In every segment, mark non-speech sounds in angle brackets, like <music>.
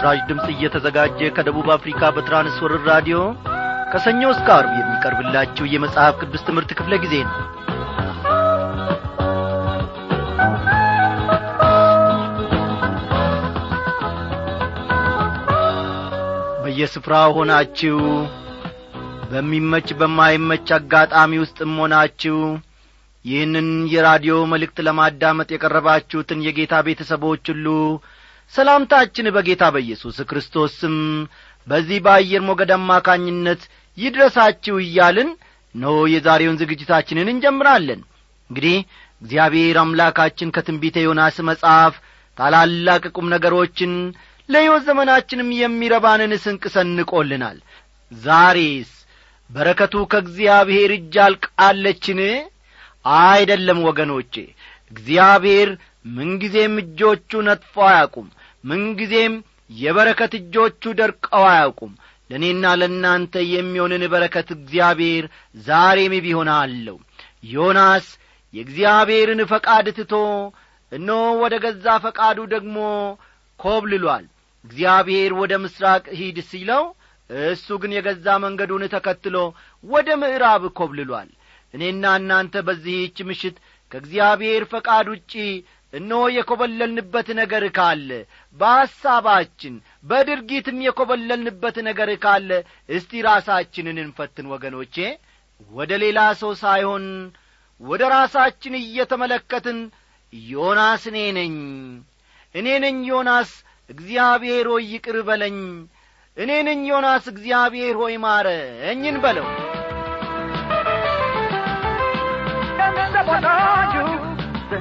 ይህ ምስራች ድምፅ እየተዘጋጀ ከደቡብ አፍሪካ በትራንስወርር ራዲዮ ከሰኞ እስከ አርብ የሚቀርብላችሁ የመጽሐፍ ቅዱስ ትምህርት ክፍለ ጊዜ ነው። በየስፍራው ሆናችሁ በሚመች በማይመች አጋጣሚ ውስጥም ሆናችሁ ይህንን የራዲዮ መልእክት ለማዳመጥ የቀረባችሁትን የጌታ ቤተሰቦች ሁሉ ሰላምታችን በጌታ በኢየሱስ ክርስቶስ ስም በዚህ በአየር ሞገድ አማካኝነት ይድረሳችሁ እያልን ነው የዛሬውን ዝግጅታችንን እንጀምራለን። እንግዲህ እግዚአብሔር አምላካችን ከትንቢተ ዮናስ መጽሐፍ ታላላቅ ቁም ነገሮችን ለሕይወት ዘመናችንም የሚረባንን ስንቅ ሰንቆልናል። ዛሬስ በረከቱ ከእግዚአብሔር እጅ አልቃለችን? አይደለም ወገኖቼ እግዚአብሔር ምንጊዜም እጆቹ ነጥፎ አያውቁም ምንጊዜም የበረከት እጆቹ ደርቀው አያውቁም። ለእኔና ለእናንተ የሚሆንን በረከት እግዚአብሔር ዛሬም ቢሆን አለው ዮናስ የእግዚአብሔርን ፈቃድ ትቶ እኖ ወደ ገዛ ፈቃዱ ደግሞ ኮብልሏል። እግዚአብሔር ወደ ምሥራቅ ሂድ ሲለው እሱ ግን የገዛ መንገዱን ተከትሎ ወደ ምዕራብ ኮብልሏል። እኔና እናንተ በዚህች ምሽት ከእግዚአብሔር ፈቃድ ውጪ እነሆ የኰበለልንበት ነገር ካለ በሐሳባችን በድርጊትም የኰበለልንበት ነገር ካለ እስቲ ራሳችንን እንፈትን ወገኖቼ። ወደ ሌላ ሰው ሳይሆን ወደ ራሳችን እየተመለከትን ዮናስ እኔ ነኝ። እኔ ነኝ ዮናስ እግዚአብሔር ሆይ ይቅር በለኝ። እኔ ነኝ ዮናስ እግዚአብሔር ሆይ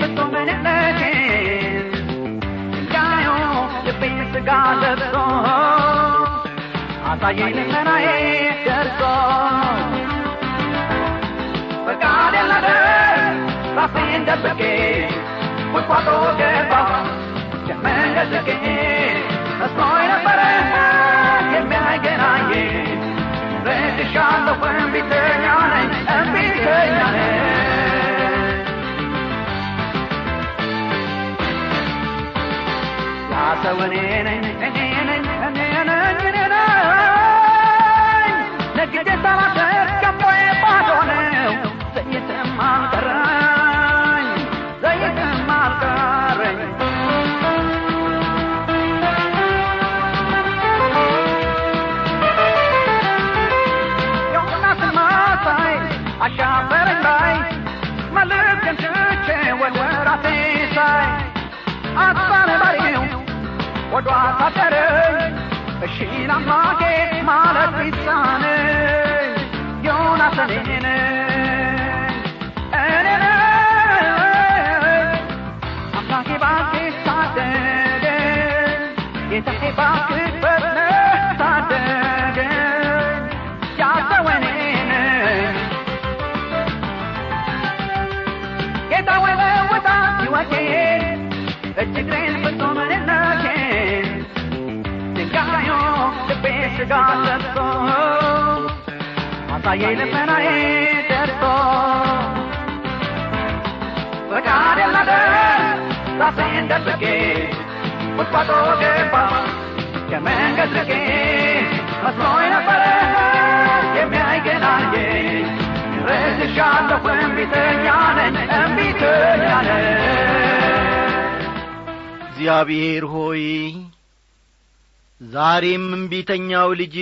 ስቶ ምንነቴን ድንጋዩ ልቤን ሥጋ ለብሶ አሳየኝ ልመናዬ ደርሶ። ፈቃድ ደብቄ ቁጥቋጦ ገባሁ ከመንገድ ርቄ መስሎኝ ነበረ የሚያገናኝ ያ ሰው ወዷ ታደረኝ እሺን አምላኬ ማለት ቢሳነኝ ዮናስ እኔ ነኝ እኔ ነኝ አምላኬ እባክህ ታደገኝ ጌታዬ እባክህ ሥጋ ለብሶ አሳየኝ ልመናዬ ደርሶ ፈቃድ የላደር ራሴን እግዚአብሔር ሆይ ዛሬም እምቢተኛው ልጅ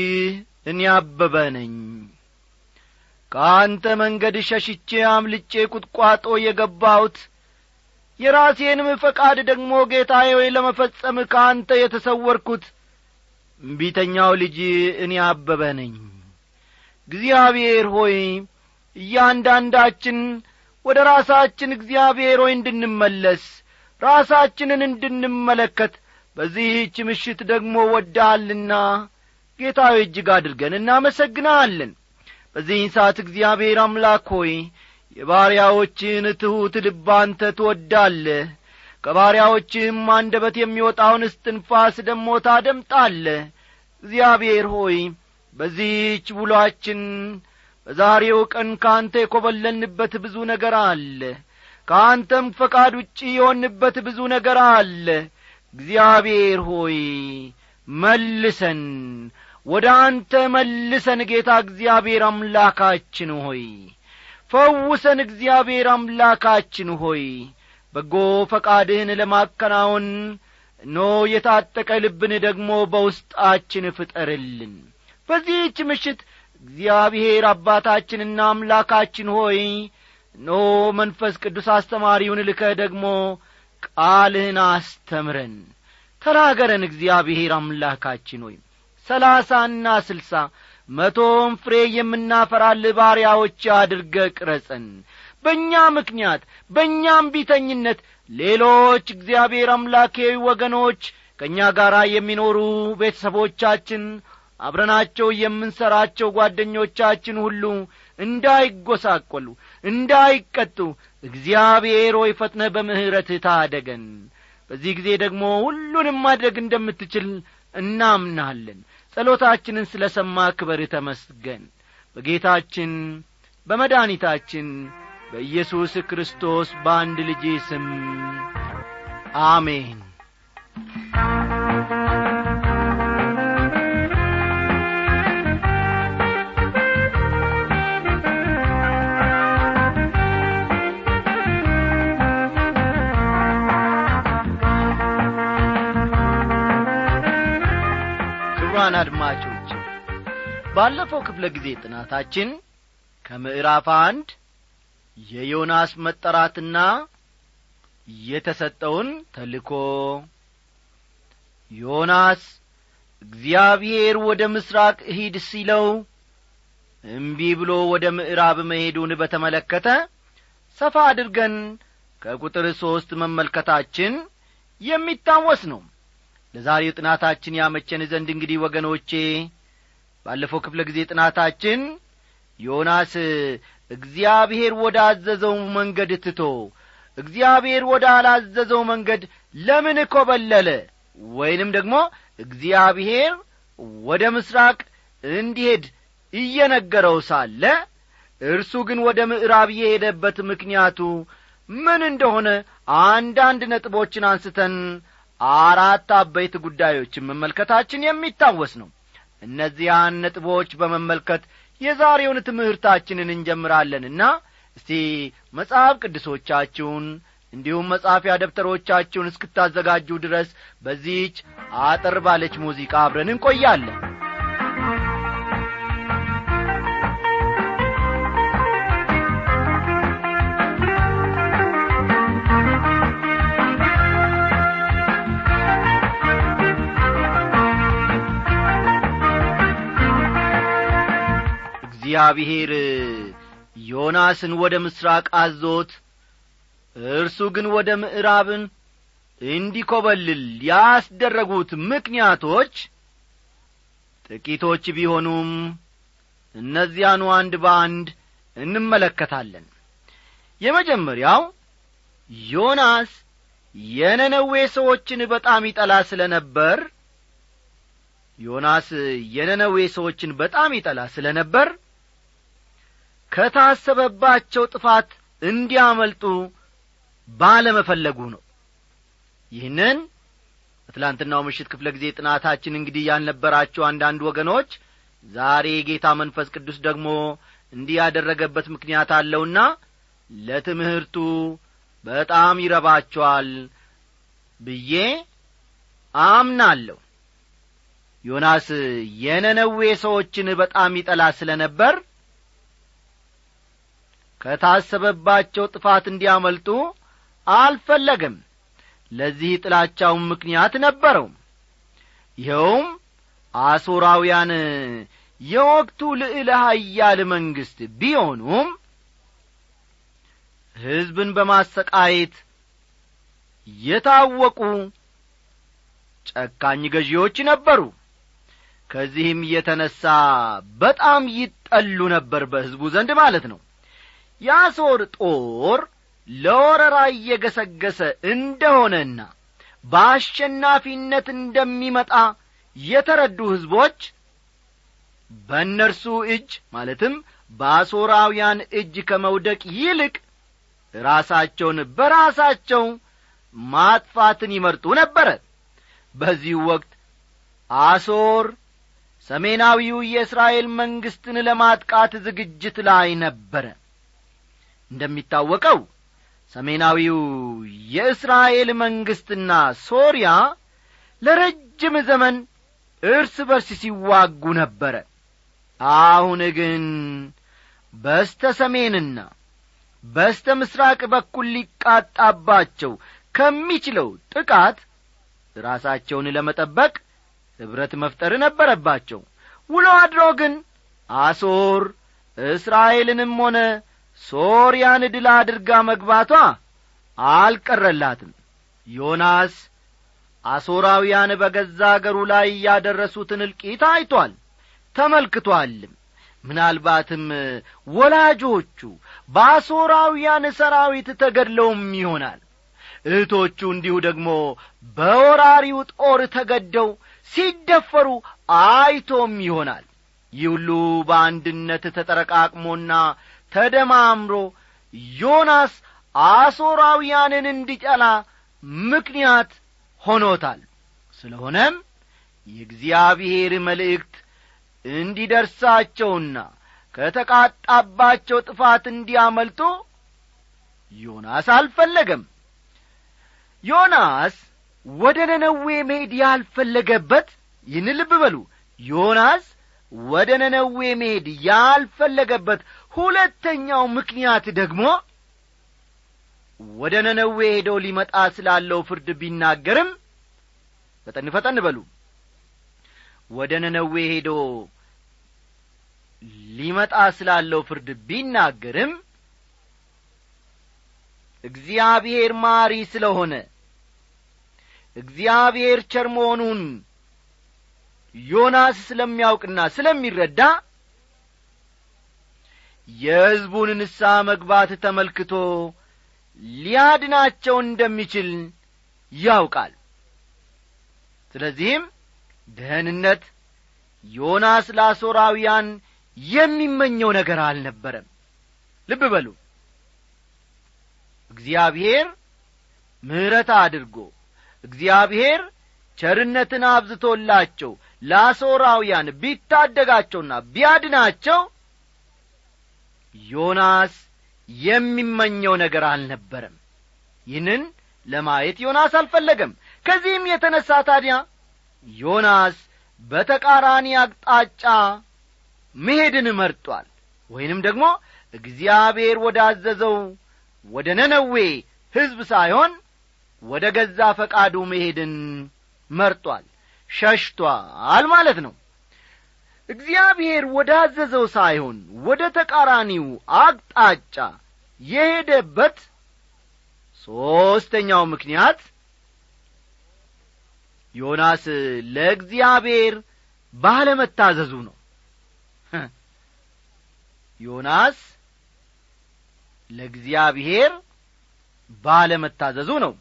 እኔ አበበ ነኝ። ከአንተ መንገድ ሸሽቼ አምልጬ ቁጥቋጦ የገባሁት የራሴንም ፈቃድ ደግሞ ጌታዬ ሆይ ለመፈጸም ከአንተ የተሰወርኩት እምቢተኛው ልጅ እኔ አበበ ነኝ። እግዚአብሔር ሆይ እያንዳንዳችን ወደ ራሳችን እግዚአብሔር ሆይ እንድንመለስ ራሳችንን እንድንመለከት በዚህች ምሽት ደግሞ ወዳልና ጌታዊ እጅግ አድርገን እናመሰግናለን። በዚህን ሰዓት እግዚአብሔር አምላክ ሆይ የባሪያዎችን ትሑት ልብ አንተ ትወዳለህ። ከባሪያዎችህም አንደበት የሚወጣውን እስትንፋስ ደሞ ታደምጣለህ። እግዚአብሔር ሆይ በዚህች ውሏችን በዛሬው ቀን ከአንተ የኰበለንበት ብዙ ነገር አለ። ከአንተም ፈቃድ ውጪ የሆንበት ብዙ ነገር አለ እግዚአብሔር ሆይ መልሰን ወደ አንተ መልሰን ጌታ እግዚአብሔር አምላካችን ሆይ ፈውሰን እግዚአብሔር አምላካችን ሆይ በጎ ፈቃድህን ለማከናወን ኖ የታጠቀ ልብን ደግሞ በውስጣችን ፍጠርልን። በዚህች ምሽት እግዚአብሔር አባታችንና አምላካችን ሆይ ኖ መንፈስ ቅዱስ አስተማሪውን ልከህ ደግሞ ቃልህን አስተምረን። ተናገረን እግዚአብሔር አምላካችን ሆይ። ሰላሳና ስልሳ መቶም ፍሬ የምናፈራል ባሪያዎች አድርገ ቅረጸን። በእኛ ምክንያት በእኛም ቢተኝነት ሌሎች እግዚአብሔር አምላኬ ወገኖች ከእኛ ጋር የሚኖሩ ቤተሰቦቻችን አብረናቸው የምንሠራቸው ጓደኞቻችን ሁሉ እንዳይጐሳቈሉ እንዳይቀጡ እግዚአብሔር ሆይ ፈጥነህ በምሕረትህ ታደገን። በዚህ ጊዜ ደግሞ ሁሉንም ማድረግ እንደምትችል እናምናለን። ጸሎታችንን ስለ ሰማ ክበር ተመስገን። በጌታችን በመድኒታችን በኢየሱስ ክርስቶስ በአንድ ልጅ ስም አሜን ክቡራን አድማጮች ባለፈው ክፍለ ጊዜ ጥናታችን ከምዕራፍ አንድ የዮናስ መጠራትና የተሰጠውን ተልኮ ዮናስ እግዚአብሔር ወደ ምሥራቅ ሂድ ሲለው እምቢ ብሎ ወደ ምዕራብ መሄዱን በተመለከተ ሰፋ አድርገን ከቁጥር ሦስት መመልከታችን የሚታወስ ነው ለዛሬው ጥናታችን ያመቸን ዘንድ እንግዲህ ወገኖቼ ባለፈው ክፍለ ጊዜ ጥናታችን ዮናስ እግዚአብሔር ወደ አዘዘው መንገድ ትቶ እግዚአብሔር ወደ አላዘዘው መንገድ ለምን ኮበለለ? ወይንም ደግሞ እግዚአብሔር ወደ ምሥራቅ እንዲሄድ እየነገረው ሳለ እርሱ ግን ወደ ምዕራብ የሄደበት ምክንያቱ ምን እንደሆነ አንዳንድ ነጥቦችን አንስተን አራት አበይት ጉዳዮችን መመልከታችን የሚታወስ ነው። እነዚያን ነጥቦች በመመልከት የዛሬውን ትምህርታችንን እንጀምራለንና እስቲ መጽሐፍ ቅዱሶቻችሁን እንዲሁም መጻፊያ ደብተሮቻችሁን እስክታዘጋጁ ድረስ በዚህች አጠር ባለች ሙዚቃ አብረን እንቆያለን እግዚአብሔር ዮናስን ወደ ምሥራቅ አዞት እርሱ ግን ወደ ምዕራብን እንዲኰበልል ያስደረጉት ምክንያቶች ጥቂቶች ቢሆኑም እነዚያኑ አንድ በአንድ እንመለከታለን። የመጀመሪያው ዮናስ የነነዌ ሰዎችን በጣም ይጠላ ስለ ነበር ዮናስ የነነዌ ሰዎችን በጣም ይጠላ ስለ ነበር ከታሰበባቸው ጥፋት እንዲያመልጡ ባለመፈለጉ ነው። ይህንን በትላንትናው ምሽት ክፍለ ጊዜ ጥናታችን እንግዲህ ያልነበራቸው አንዳንድ ወገኖች ዛሬ ጌታ መንፈስ ቅዱስ ደግሞ እንዲህ ያደረገበት ምክንያት አለውና ለትምህርቱ በጣም ይረባቸዋል ብዬ አምናለሁ። ዮናስ የነነዌ ሰዎችን በጣም ይጠላ ስለ ነበር ከታሰበባቸው ጥፋት እንዲያመልጡ አልፈለገም ለዚህ ጥላቻውን ምክንያት ነበረው። ይኸውም አሦራውያን የወቅቱ ልዕለ ሀያል መንግሥት ቢሆኑም ሕዝብን በማሰቃየት የታወቁ ጨካኝ ገዢዎች ነበሩ። ከዚህም የተነሣ በጣም ይጠሉ ነበር በሕዝቡ ዘንድ ማለት ነው የአሦር ጦር ለወረራ እየገሰገሰ እንደሆነና በአሸናፊነት እንደሚመጣ የተረዱ ሕዝቦች በእነርሱ እጅ ማለትም በአሦራውያን እጅ ከመውደቅ ይልቅ ራሳቸውን በራሳቸው ማጥፋትን ይመርጡ ነበረ። በዚህ ወቅት አሦር ሰሜናዊው የእስራኤል መንግሥትን ለማጥቃት ዝግጅት ላይ ነበረ እንደሚታወቀው ሰሜናዊው የእስራኤል መንግሥትና ሶርያ ለረጅም ዘመን እርስ በርስ ሲዋጉ ነበረ። አሁን ግን በስተ ሰሜንና በስተ ምሥራቅ በኩል ሊቃጣባቸው ከሚችለው ጥቃት ራሳቸውን ለመጠበቅ ኅብረት መፍጠር ነበረባቸው። ውሎ አድሮ ግን አሶር እስራኤልንም ሆነ ሶርያን ድል አድርጋ መግባቷ አልቀረላትም። ዮናስ አሦራውያን በገዛ አገሩ ላይ ያደረሱትን እልቂት አይቶአል ተመልክቶአልም ምናልባትም ወላጆቹ በአሦራውያን ሰራዊት ተገድለውም ይሆናል። እህቶቹ እንዲሁ ደግሞ በወራሪው ጦር ተገደው ሲደፈሩ አይቶም ይሆናል። ይህ ሁሉ በአንድነት ተጠረቃቅሞና ተደማምሮ ዮናስ አሦራውያንን እንዲጠላ ምክንያት ሆኖታል። ስለሆነም የእግዚአብሔር መልእክት እንዲደርሳቸውና ከተቃጣባቸው ጥፋት እንዲያመልጡ ዮናስ አልፈለገም። ዮናስ ወደ ነነዌ መሄድ ያልፈለገበት ይህን ልብ በሉ። ዮናስ ወደ ነነዌ መሄድ ያልፈለገበት ሁለተኛው ምክንያት ደግሞ ወደ ነነዌ ሄዶ ሊመጣ ስላለው ፍርድ ቢናገርም ፈጠን ፈጠን በሉ። ወደ ነነዌ ሄዶ ሊመጣ ስላለው ፍርድ ቢናገርም እግዚአብሔር ማሪ ስለሆነ እግዚአብሔር ቸር መሆኑን ዮናስ ስለሚያውቅና ስለሚረዳ የሕዝቡን ንስሐ መግባት ተመልክቶ ሊያድናቸው እንደሚችል ያውቃል። ስለዚህም ደህንነት ዮናስ ለአሦራውያን የሚመኘው ነገር አልነበረም። ልብ በሉ። እግዚአብሔር ምሕረት አድርጎ እግዚአብሔር ቸርነትን አብዝቶላቸው ለአሦራውያን ቢታደጋቸውና ቢያድናቸው ዮናስ የሚመኘው ነገር አልነበረም። ይህንን ለማየት ዮናስ አልፈለገም። ከዚህም የተነሣ ታዲያ ዮናስ በተቃራኒ አቅጣጫ መሄድን መርጧል። ወይንም ደግሞ እግዚአብሔር ወዳዘዘው ወደ ነነዌ ሕዝብ ሳይሆን ወደ ገዛ ፈቃዱ መሄድን መርጧል። ሸሽቷል ማለት ነው እግዚአብሔር ወዳዘዘው ሳይሆን ወደ ተቃራኒው አቅጣጫ የሄደበት ሦስተኛው ምክንያት ዮናስ ለእግዚአብሔር ባለመታዘዙ ነው። ዮናስ ለእግዚአብሔር ባለመታዘዙ ነው።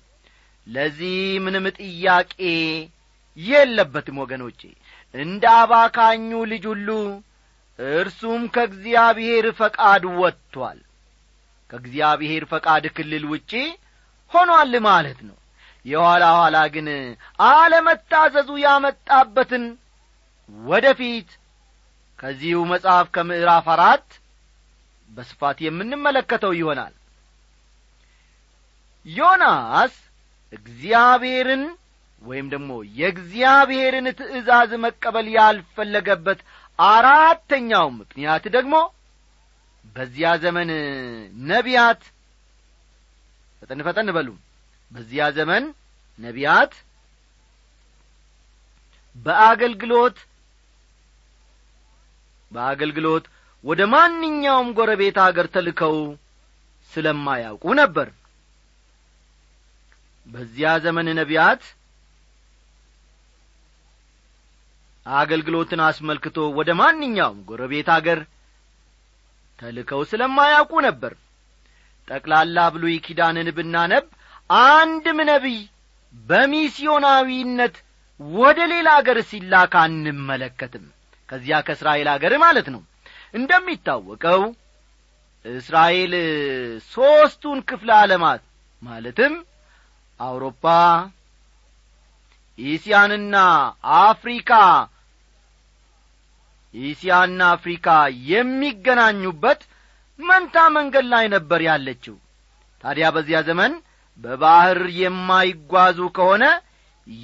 ለዚህ ምንም ጥያቄ የለበትም ወገኖቼ እንደ አባካኙ ልጅ ሁሉ እርሱም ከእግዚአብሔር ፈቃድ ወጥቶአል ከእግዚአብሔር ፈቃድ ክልል ውጪ ሆኗል ማለት ነው። የኋላ ኋላ ግን አለመታዘዙ ያመጣበትን ወደ ፊት ከዚሁ መጽሐፍ ከምዕራፍ አራት በስፋት የምንመለከተው ይሆናል። ዮናስ እግዚአብሔርን ወይም ደግሞ የእግዚአብሔርን ትእዛዝ መቀበል ያልፈለገበት አራተኛው ምክንያት ደግሞ በዚያ ዘመን ነቢያት ፈጠን ፈጠን በሉ። በዚያ ዘመን ነቢያት በአገልግሎት በአገልግሎት ወደ ማንኛውም ጐረቤት አገር ተልከው ስለማያውቁ ነበር። በዚያ ዘመን ነቢያት አገልግሎትን አስመልክቶ ወደ ማንኛውም ጎረቤት አገር ተልከው ስለማያውቁ ነበር። ጠቅላላ ብሉይ ኪዳንን ብናነብ አንድም ነቢይ በሚስዮናዊነት ወደ ሌላ አገር ሲላክ አንመለከትም። ከዚያ ከእስራኤል አገር ማለት ነው። እንደሚታወቀው እስራኤል ሦስቱን ክፍለ ዓለማት ማለትም አውሮፓ ኢስያንና አፍሪካ ኢስያና አፍሪካ የሚገናኙበት መንታ መንገድ ላይ ነበር ያለችው። ታዲያ በዚያ ዘመን በባሕር የማይጓዙ ከሆነ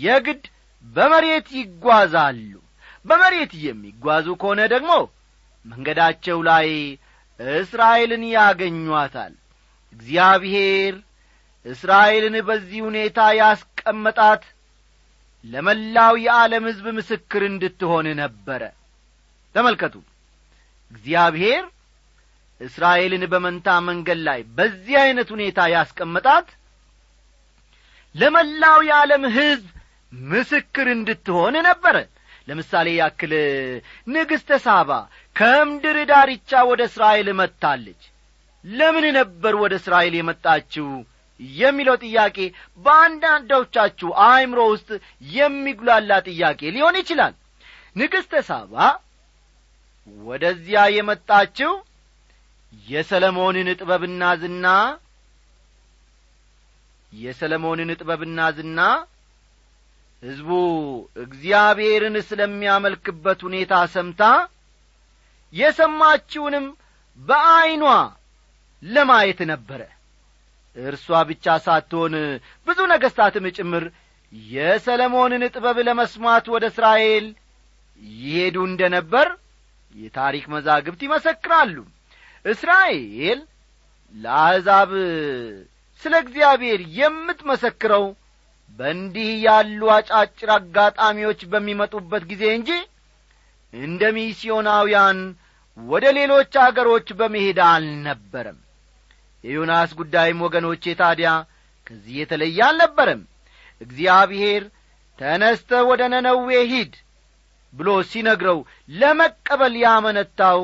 የግድ በመሬት ይጓዛሉ። በመሬት የሚጓዙ ከሆነ ደግሞ መንገዳቸው ላይ እስራኤልን ያገኟታል። እግዚአብሔር እስራኤልን በዚህ ሁኔታ ያስቀመጣት ለመላው የዓለም ሕዝብ ምስክር እንድትሆን ነበረ ተመልከቱ። እግዚአብሔር እስራኤልን በመንታ መንገድ ላይ በዚህ ዐይነት ሁኔታ ያስቀመጣት ለመላው የዓለም ሕዝብ ምስክር እንድትሆን ነበረ። ለምሳሌ ያክል ንግሥተ ሳባ ከምድር ዳርቻ ወደ እስራኤል መጥታለች። ለምን ነበር ወደ እስራኤል የመጣችው የሚለው ጥያቄ በአንዳንዶቻችሁ አእምሮ ውስጥ የሚጉላላ ጥያቄ ሊሆን ይችላል። ንግሥተ ሳባ ወደዚያ የመጣችው የሰለሞንን ጥበብና ዝና የሰለሞንን ጥበብና ዝና ሕዝቡ እግዚአብሔርን ስለሚያመልክበት ሁኔታ ሰምታ የሰማችውንም በዐይኗ ለማየት ነበረ። እርሷ ብቻ ሳትሆን ብዙ ነገሥታትም ጭምር የሰለሞንን ጥበብ ለመስማት ወደ እስራኤል ይሄዱ እንደ ነበር የታሪክ መዛግብት ይመሰክራሉ። እስራኤል ለአሕዛብ ስለ እግዚአብሔር የምትመሰክረው በእንዲህ ያሉ አጫጭር አጋጣሚዎች በሚመጡበት ጊዜ እንጂ እንደ ሚስዮናውያን ወደ ሌሎች አገሮች በመሄድ አልነበረም። የዮናስ ጉዳይም ወገኖቼ ታዲያ ከዚህ የተለየ አልነበረም። እግዚአብሔር ተነስተ ወደ ነነዌ ሂድ ብሎ ሲነግረው ለመቀበል ያመነታው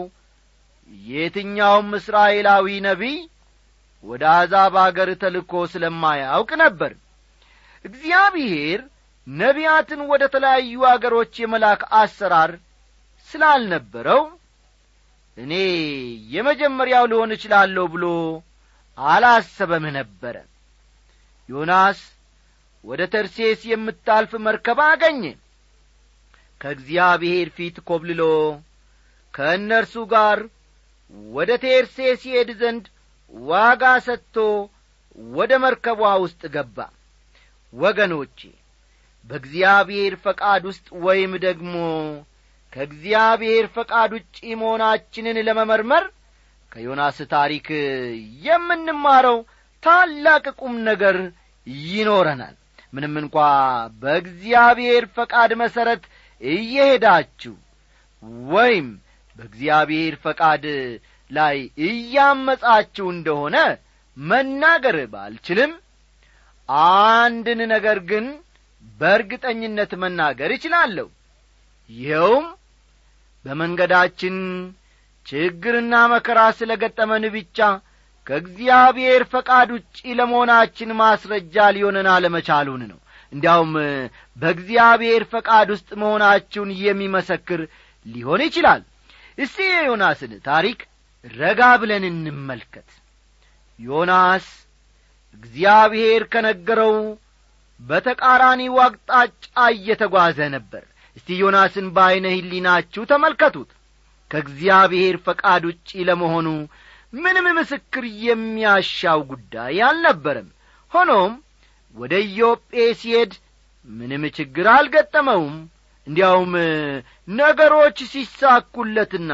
የትኛውም እስራኤላዊ ነቢይ ወደ አሕዛብ አገር ተልኮ ስለማያውቅ ነበር። እግዚአብሔር ነቢያትን ወደ ተለያዩ አገሮች የመላክ አሰራር ስላልነበረው እኔ የመጀመሪያው ልሆን እችላለሁ ብሎ አላሰበም ነበረ። ዮናስ ወደ ተርሴስ የምታልፍ መርከብ አገኘ ከእግዚአብሔር ፊት ኰብልሎ ከእነርሱ ጋር ወደ ቴርሴስ ይሄድ ዘንድ ዋጋ ሰጥቶ ወደ መርከቧ ውስጥ ገባ። ወገኖቼ በእግዚአብሔር ፈቃድ ውስጥ ወይም ደግሞ ከእግዚአብሔር ፈቃድ ውጪ መሆናችንን ለመመርመር ከዮናስ ታሪክ የምንማረው ታላቅ ቁም ነገር ይኖረናል። ምንም እንኳ በእግዚአብሔር ፈቃድ መሠረት እየሄዳችሁ ወይም በእግዚአብሔር ፈቃድ ላይ እያመጻችሁ እንደሆነ መናገር ባልችልም አንድን ነገር ግን በእርግጠኝነት መናገር እችላለሁ። ይኸውም በመንገዳችን ችግርና መከራ ስለ ገጠመን ብቻ ከእግዚአብሔር ፈቃድ ውጪ ለመሆናችን ማስረጃ ሊሆነን አለመቻሉን ነው እንዲያውም በእግዚአብሔር ፈቃድ ውስጥ መሆናችሁን የሚመሰክር ሊሆን ይችላል። እስቲ የዮናስን ታሪክ ረጋ ብለን እንመልከት። ዮናስ እግዚአብሔር ከነገረው በተቃራኒው አቅጣጫ እየተጓዘ ነበር። እስቲ ዮናስን በዐይነ ህሊናችሁ ተመልከቱት። ከእግዚአብሔር ፈቃድ ውጪ ለመሆኑ ምንም ምስክር የሚያሻው ጉዳይ አልነበረም። ሆኖም ወደ ኢዮጴ ሲሄድ ምንም ችግር አልገጠመውም። እንዲያውም ነገሮች ሲሳኩለትና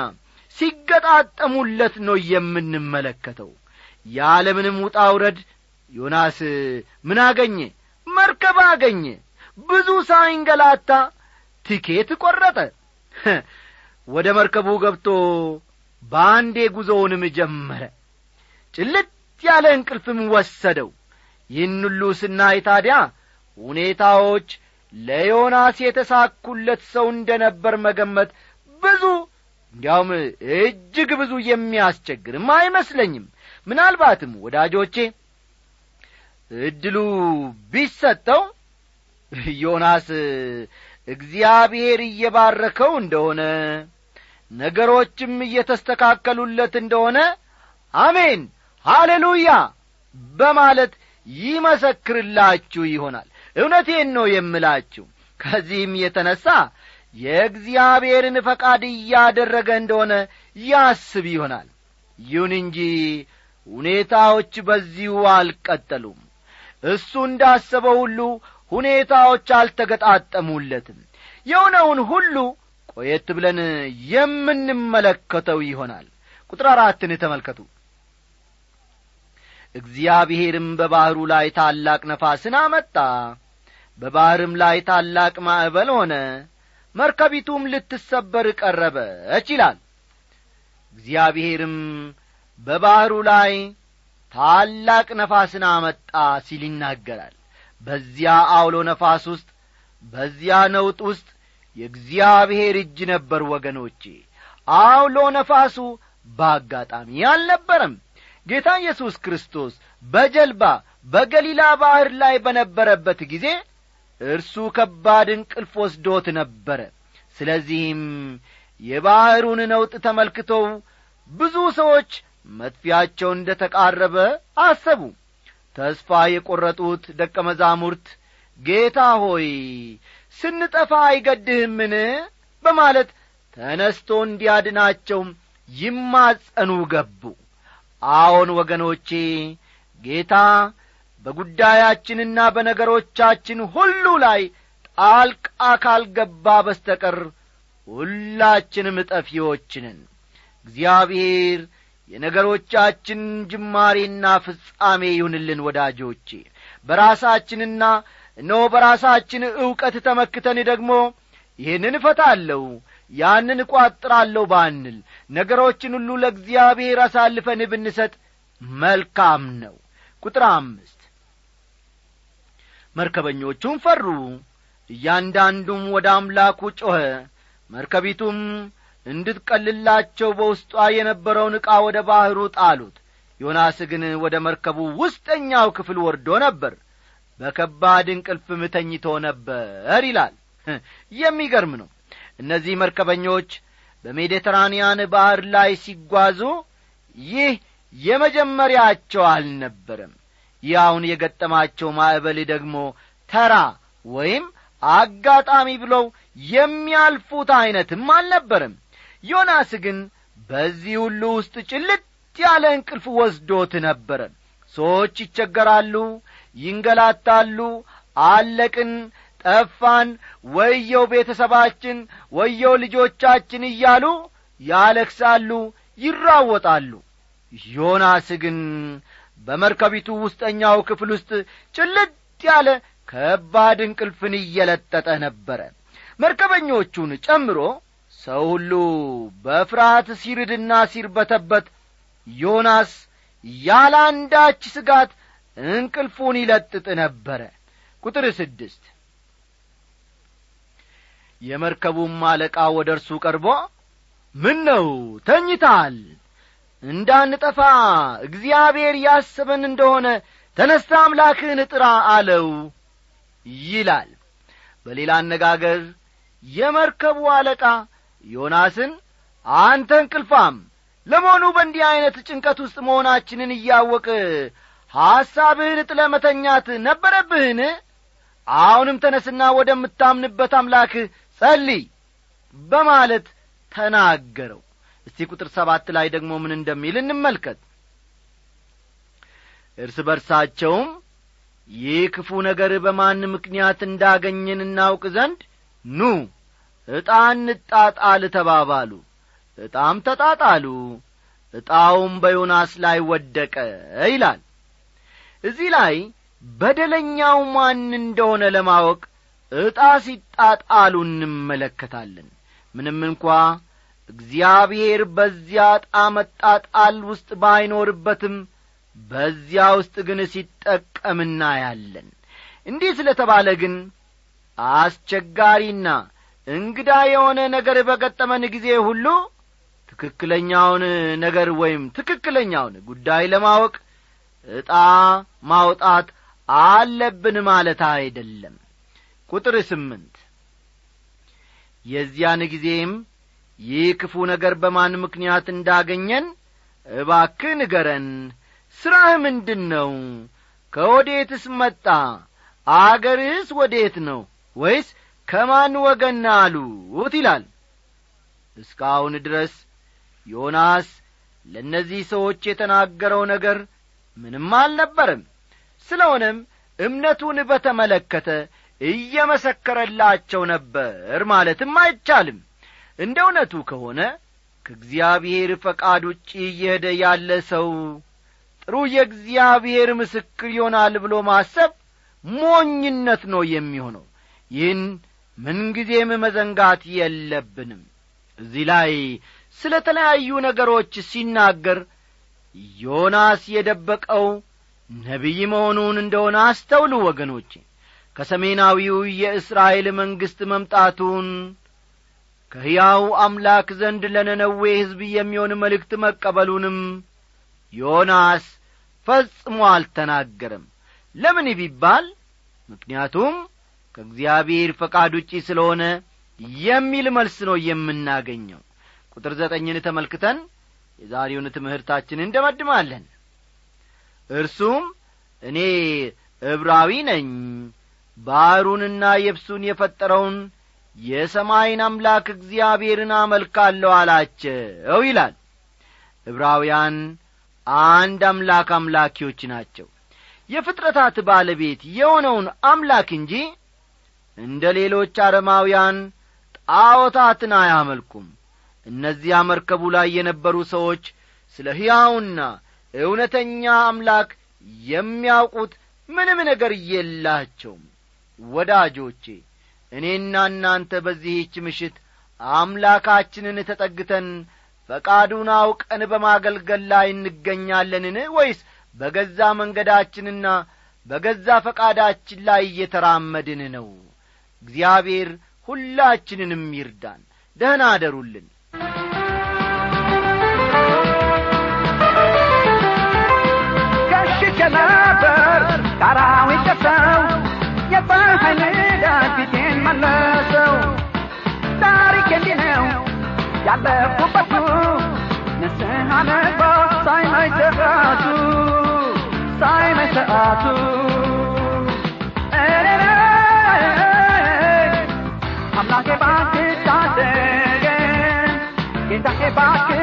ሲገጣጠሙለት ነው የምንመለከተው። ያለምንም ውጣ ውረድ ዮናስ ምን አገኘ? መርከብ አገኘ። ብዙ ሳይንገላታ ትኬት ቈረጠ ወደ መርከቡ ገብቶ በአንዴ ጉዞውንም ጀመረ። ጭልጥ ያለ እንቅልፍም ወሰደው ይህን ሁሉ ስናይ ታዲያ ሁኔታዎች ለዮናስ የተሳኩለት ሰው እንደ ነበር መገመት ብዙ እንዲያውም እጅግ ብዙ የሚያስቸግርም አይመስለኝም። ምናልባትም ወዳጆቼ እድሉ ቢሰጠው ዮናስ እግዚአብሔር እየባረከው እንደሆነ ነገሮችም እየተስተካከሉለት እንደሆነ አሜን ሃሌሉያ በማለት ይመሰክርላችሁ ይሆናል። እውነቴን ነው የምላችሁ። ከዚህም የተነሣ የእግዚአብሔርን ፈቃድ እያደረገ እንደሆነ ያስብ ይሆናል። ይሁን እንጂ ሁኔታዎች በዚሁ አልቀጠሉም። እሱ እንዳሰበው ሁሉ ሁኔታዎች አልተገጣጠሙለትም። የሆነውን ሁሉ ቆየት ብለን የምንመለከተው ይሆናል። ቁጥር አራትን ተመልከቱ እግዚአብሔርም በባሕሩ ላይ ታላቅ ነፋስን አመጣ። በባሕርም ላይ ታላቅ ማዕበል ሆነ። መርከቢቱም ልትሰበር ቀረበች ይላል። እግዚአብሔርም በባሕሩ ላይ ታላቅ ነፋስን አመጣ ሲል ይናገራል። በዚያ አውሎ ነፋስ ውስጥ በዚያ ነውጥ ውስጥ የእግዚአብሔር እጅ ነበር ወገኖቼ። አውሎ ነፋሱ በአጋጣሚ አልነበረም ጌታ ኢየሱስ ክርስቶስ በጀልባ በገሊላ ባሕር ላይ በነበረበት ጊዜ እርሱ ከባድ እንቅልፍ ወስዶት ነበረ። ስለዚህም የባሕሩን ነውጥ ተመልክተው ብዙ ሰዎች መጥፊያቸው እንደ ተቃረበ አሰቡ። ተስፋ የቈረጡት ደቀ መዛሙርት ጌታ ሆይ ስንጠፋ አይገድህምን? በማለት ተነስቶ እንዲያድናቸውም ይማጸኑ ገቡ አዎን ወገኖቼ ጌታ በጒዳያችንና በነገሮቻችን ሁሉ ላይ ጣልቃ ካልገባ በስተቀር ሁላችንም ጠፊዎችንን እግዚአብሔር የነገሮቻችን ጅማሬና ፍጻሜ ይሁንልን ወዳጆቼ። በራሳችንና እነሆ በራሳችን ዕውቀት ተመክተን ደግሞ ይህንን እፈታለሁ ያንን እቋጥራለሁ ባንል ነገሮችን ሁሉ ለእግዚአብሔር አሳልፈን ብንሰጥ መልካም ነው። ቁጥር አምስት መርከበኞቹም ፈሩ እያንዳንዱም ወደ አምላኩ ጮኸ። መርከቢቱም እንድትቀልላቸው በውስጧ የነበረውን ዕቃ ወደ ባሕሩ ጣሉት። ዮናስ ግን ወደ መርከቡ ውስጠኛው ክፍል ወርዶ ነበር በከባድ እንቅልፍም ተኝቶ ነበር ይላል። <laughs> የሚገርም ነው እነዚህ መርከበኞች በሜዲተራንያን ባሕር ላይ ሲጓዙ ይህ የመጀመሪያቸው አልነበረም። አሁን የገጠማቸው ማዕበል ደግሞ ተራ ወይም አጋጣሚ ብለው የሚያልፉት ዐይነትም አልነበረም። ዮናስ ግን በዚህ ሁሉ ውስጥ ጭልጥ ያለ እንቅልፍ ወስዶት ነበረ። ሰዎች ይቸገራሉ ይንገላታሉ አለቅን ጠፋን። ወየው ቤተሰባችን ወየው ልጆቻችን እያሉ ያለክሳሉ ይራወጣሉ። ዮናስ ግን በመርከቢቱ ውስጠኛው ክፍል ውስጥ ጭልጥ ያለ ከባድ እንቅልፍን እየለጠጠ ነበረ። መርከበኞቹን ጨምሮ ሰው ሁሉ በፍርሃት ሲርድና ሲርበተበት ዮናስ ያለ አንዳች ስጋት እንቅልፉን ይለጥጥ ነበረ። ቁጥር ስድስት የመርከቡም አለቃ ወደ እርሱ ቀርቦ ምን ነው ተኝታል እንዳንጠፋ እግዚአብሔር ያስበን እንደሆነ ተነስተ አምላክህን ጥራ አለው ይላል። በሌላ አነጋገር የመርከቡ አለቃ ዮናስን አንተ እንቅልፋም! ለመሆኑ በእንዲህ ዐይነት ጭንቀት ውስጥ መሆናችንን እያወቅ ሐሳብህን ጥለ መተኛት ነበረብህን? አሁንም ተነስና ወደምታምንበት አምላክህ ጸልይ በማለት ተናገረው። እስቲ ቁጥር ሰባት ላይ ደግሞ ምን እንደሚል እንመልከት። እርስ በርሳቸውም ይህ ክፉ ነገር በማን ምክንያት እንዳገኘን እናውቅ ዘንድ ኑ ዕጣ እንጣጣል ተባባሉ። ዕጣም ተጣጣሉ ዕጣውም በዮናስ ላይ ወደቀ ይላል። እዚህ ላይ በደለኛው ማን እንደሆነ ለማወቅ ዕጣ ሲጣጣሉ እንመለከታለን። ምንም እንኳ እግዚአብሔር በዚያ ዕጣ መጣጣል ውስጥ ባይኖርበትም በዚያ ውስጥ ግን ሲጠቀም እናያለን። እንዲህ ስለ ተባለ ግን አስቸጋሪና እንግዳ የሆነ ነገር በገጠመን ጊዜ ሁሉ ትክክለኛውን ነገር ወይም ትክክለኛውን ጉዳይ ለማወቅ ዕጣ ማውጣት አለብን ማለት አይደለም ቁጥር ስምንት። የዚያን ጊዜም ይህ ክፉ ነገር በማን ምክንያት እንዳገኘን እባክህ ንገረን። ሥራህ ምንድን ነው ከወዴትስ መጣ? አገርህስ ወዴት ነው? ወይስ ከማን ወገን አሉት? ይላል። እስካሁን ድረስ ዮናስ ለእነዚህ ሰዎች የተናገረው ነገር ምንም አልነበረም። ስለሆነም እምነቱን በተመለከተ እየመሰከረላቸው ነበር ማለትም አይቻልም። እንደ እውነቱ ከሆነ ከእግዚአብሔር ፈቃድ ውጪ እየሄደ ያለ ሰው ጥሩ የእግዚአብሔር ምስክር ይሆናል ብሎ ማሰብ ሞኝነት ነው የሚሆነው። ይህን ምንጊዜም መዘንጋት የለብንም። እዚህ ላይ ስለ ተለያዩ ነገሮች ሲናገር ዮናስ የደበቀው ነቢይ መሆኑን እንደሆነ አስተውሉ ወገኖቼ ከሰሜናዊው የእስራኤል መንግሥት መምጣቱን ከሕያው አምላክ ዘንድ ለነነዌ ሕዝብ የሚሆን መልእክት መቀበሉንም ዮናስ ፈጽሞ አልተናገረም። ለምን ቢባል ምክንያቱም ከእግዚአብሔር ፈቃድ ውጪ ስለሆነ የሚል መልስ ነው የምናገኘው። ቁጥር ዘጠኝን ተመልክተን የዛሬውን ትምህርታችንን እንደመድማለን። እርሱም እኔ ዕብራዊ ነኝ ባሕሩንና የብሱን የፈጠረውን የሰማይን አምላክ እግዚአብሔርን አመልካለሁ አላቸው ይላል። ዕብራውያን አንድ አምላክ አምላኪዎች ናቸው። የፍጥረታት ባለቤት የሆነውን አምላክ እንጂ እንደ ሌሎች አረማውያን ጣዖታትን አያመልኩም። እነዚያ መርከቡ ላይ የነበሩ ሰዎች ስለ ሕያውና እውነተኛ አምላክ የሚያውቁት ምንም ነገር የላቸውም ወዳጆቼ እኔና እናንተ በዚህች ምሽት አምላካችንን ተጠግተን ፈቃዱን አውቀን በማገልገል ላይ እንገኛለንን? ወይስ በገዛ መንገዳችንና በገዛ ፈቃዳችን ላይ እየተራመድን ነው? እግዚአብሔር ሁላችንንም ይርዳን። ደህና አደሩልን። ከሽቼ ነበር ያለፉበቱ ንስሐ መግባት ሳይመሽ ሰዓቱ ሳይመሽ ሰዓቱ አምላኬ እባክህ ታደገን ጌታዬ እባክህ